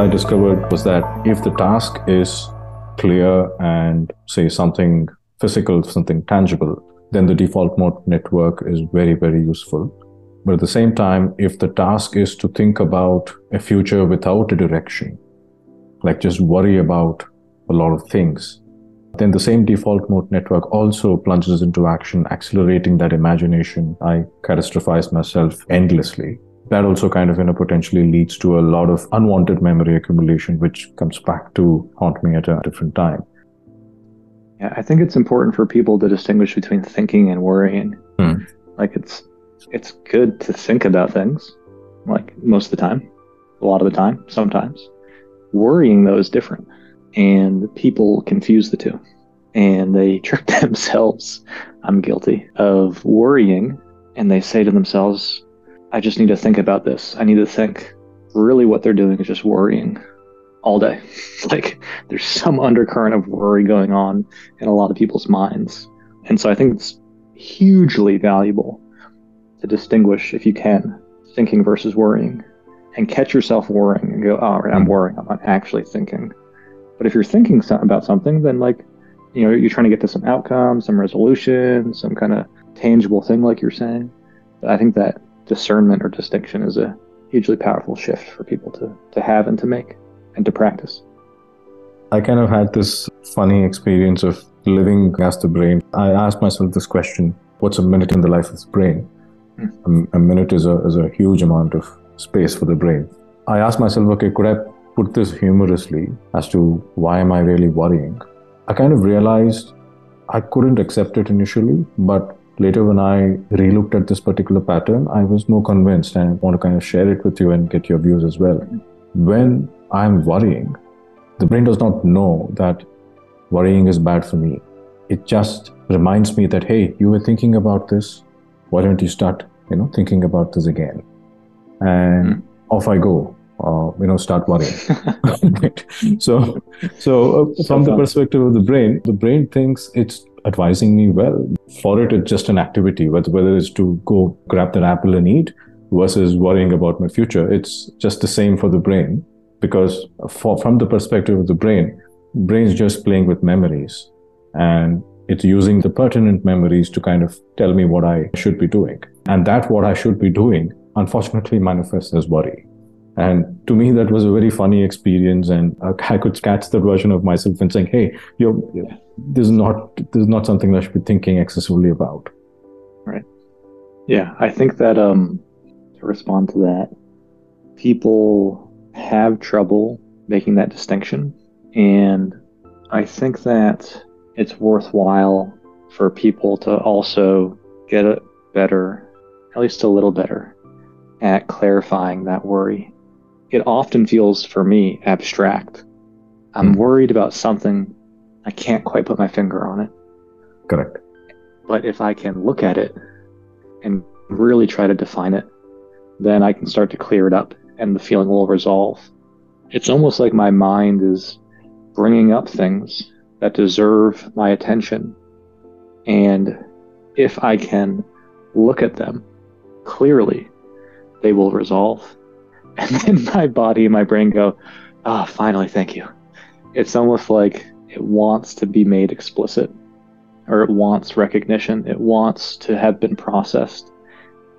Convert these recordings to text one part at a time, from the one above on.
what I discovered was that if the task is clear and say something physical, something tangible, then the default mode network is very, very useful. But at the same time, if the task is to think about a future without a direction, like just worry about a lot of things, then the same default mode network also plunges into action, accelerating that imagination. I catastrophize myself endlessly. That also kind of, you know, potentially leads to a lot of unwanted memory accumulation, which comes back to haunt me at a different time. Yeah, I think it's important for people to distinguish between thinking and worrying. Hmm. Like it's it's good to think about things, like most of the time, a lot of the time, sometimes. Worrying though is different and people confuse the two and they trick themselves. I'm guilty of worrying and they say to themselves, I just need to think about this. I need to think. Really, what they're doing is just worrying all day. like there's some undercurrent of worry going on in a lot of people's minds. And so I think it's hugely valuable to distinguish, if you can, thinking versus worrying and catch yourself worrying and go, oh, right, I'm mm-hmm. worrying. I'm not actually thinking. But if you're thinking about something, then like, you know, you're trying to get to some outcome, some resolution, some kind of tangible thing, like you're saying. But I think that discernment or distinction is a hugely powerful shift for people to, to have and to make and to practice. I kind of had this funny experience of living as the brain. I asked myself this question what's a minute in the life of the brain? Mm. A, a minute is a, is a huge amount of space for the brain. I asked myself, okay, could I put this humorously as to why am I really worrying, I kind of realized I couldn't accept it initially, but later when I relooked at this particular pattern, I was more convinced and I want to kind of share it with you and get your views as well. When I'm worrying, the brain does not know that worrying is bad for me. It just reminds me that, hey, you were thinking about this. Why don't you start, you know, thinking about this again? And mm. off I go uh, you know start worrying so so uh, from the perspective of the brain the brain thinks it's advising me well. For it it's just an activity whether, it's to go grab that apple and eat versus worrying about my future. It's just the same for the brain because for, from the perspective of the brain brain's just playing with memories and it's using the pertinent memories to kind of tell me what i should be doing. And that what i should be doing unfortunately manifests as worry and to me, that was a very funny experience. And I could catch that version of myself and saying, "Hey, you're, this is not this is not something I should be thinking excessively about." Right. Yeah, I think that um, to respond to that, people have trouble making that distinction, and I think that it's worthwhile for people to also get it better, at least a little better, at clarifying that worry it often feels for me abstract. I'm mm. worried about something. I can't quite put my finger on it. Correct. But if I can look at it and really try to define it, then I can start to clear it up and the feeling will resolve. It's almost like my mind is bringing up things that deserve my attention. And if I can look at them clearly, they will resolve and then my body and my brain go, "Ah, oh, finally, thank you." It's almost like it wants to be made explicit, or it wants recognition. It wants to have been processed,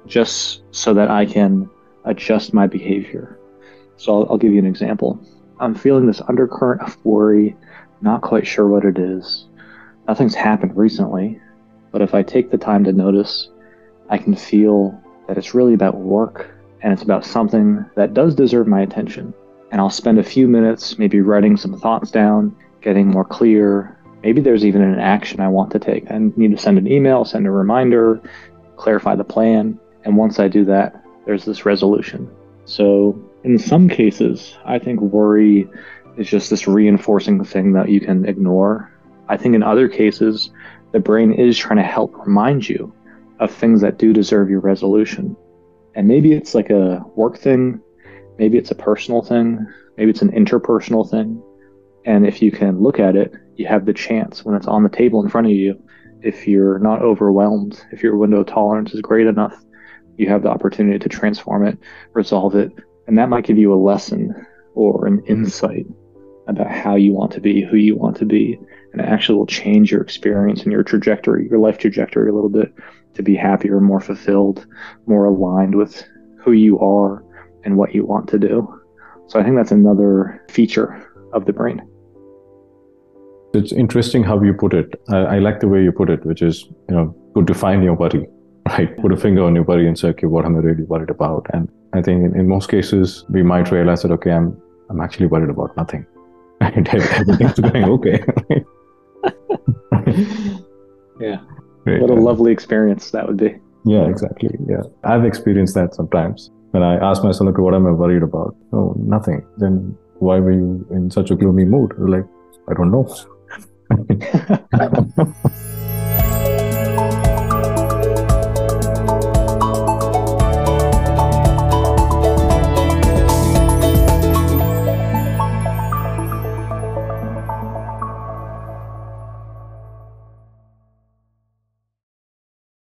just so that I can adjust my behavior. So I'll, I'll give you an example. I'm feeling this undercurrent of worry, not quite sure what it is. Nothing's happened recently, but if I take the time to notice, I can feel that it's really about work and it's about something that does deserve my attention. And I'll spend a few minutes maybe writing some thoughts down, getting more clear. Maybe there's even an action I want to take. I need to send an email, send a reminder, clarify the plan. And once I do that, there's this resolution. So, in some cases, I think worry is just this reinforcing thing that you can ignore. I think in other cases, the brain is trying to help remind you of things that do deserve your resolution. And maybe it's like a work thing, maybe it's a personal thing, maybe it's an interpersonal thing. And if you can look at it, you have the chance when it's on the table in front of you. If you're not overwhelmed, if your window of tolerance is great enough, you have the opportunity to transform it, resolve it, and that might give you a lesson or an mm-hmm. insight about how you want to be, who you want to be, and it actually will change your experience and your trajectory, your life trajectory a little bit to be happier, more fulfilled, more aligned with who you are and what you want to do. So I think that's another feature of the brain. It's interesting how you put it. I, I like the way you put it, which is, you know, good to define your worry, right? Put a finger on your worry and say, okay, what am I really worried about? And I think in, in most cases, we might realize that, okay, I'm, I'm actually worried about nothing. Everything's going okay. yeah. Great. What a lovely experience that would be. Yeah, exactly. Yeah. I've experienced that sometimes. When I ask myself, okay, what am I worried about? Oh, nothing. Then why were you in such a gloomy mood? Like, I don't know.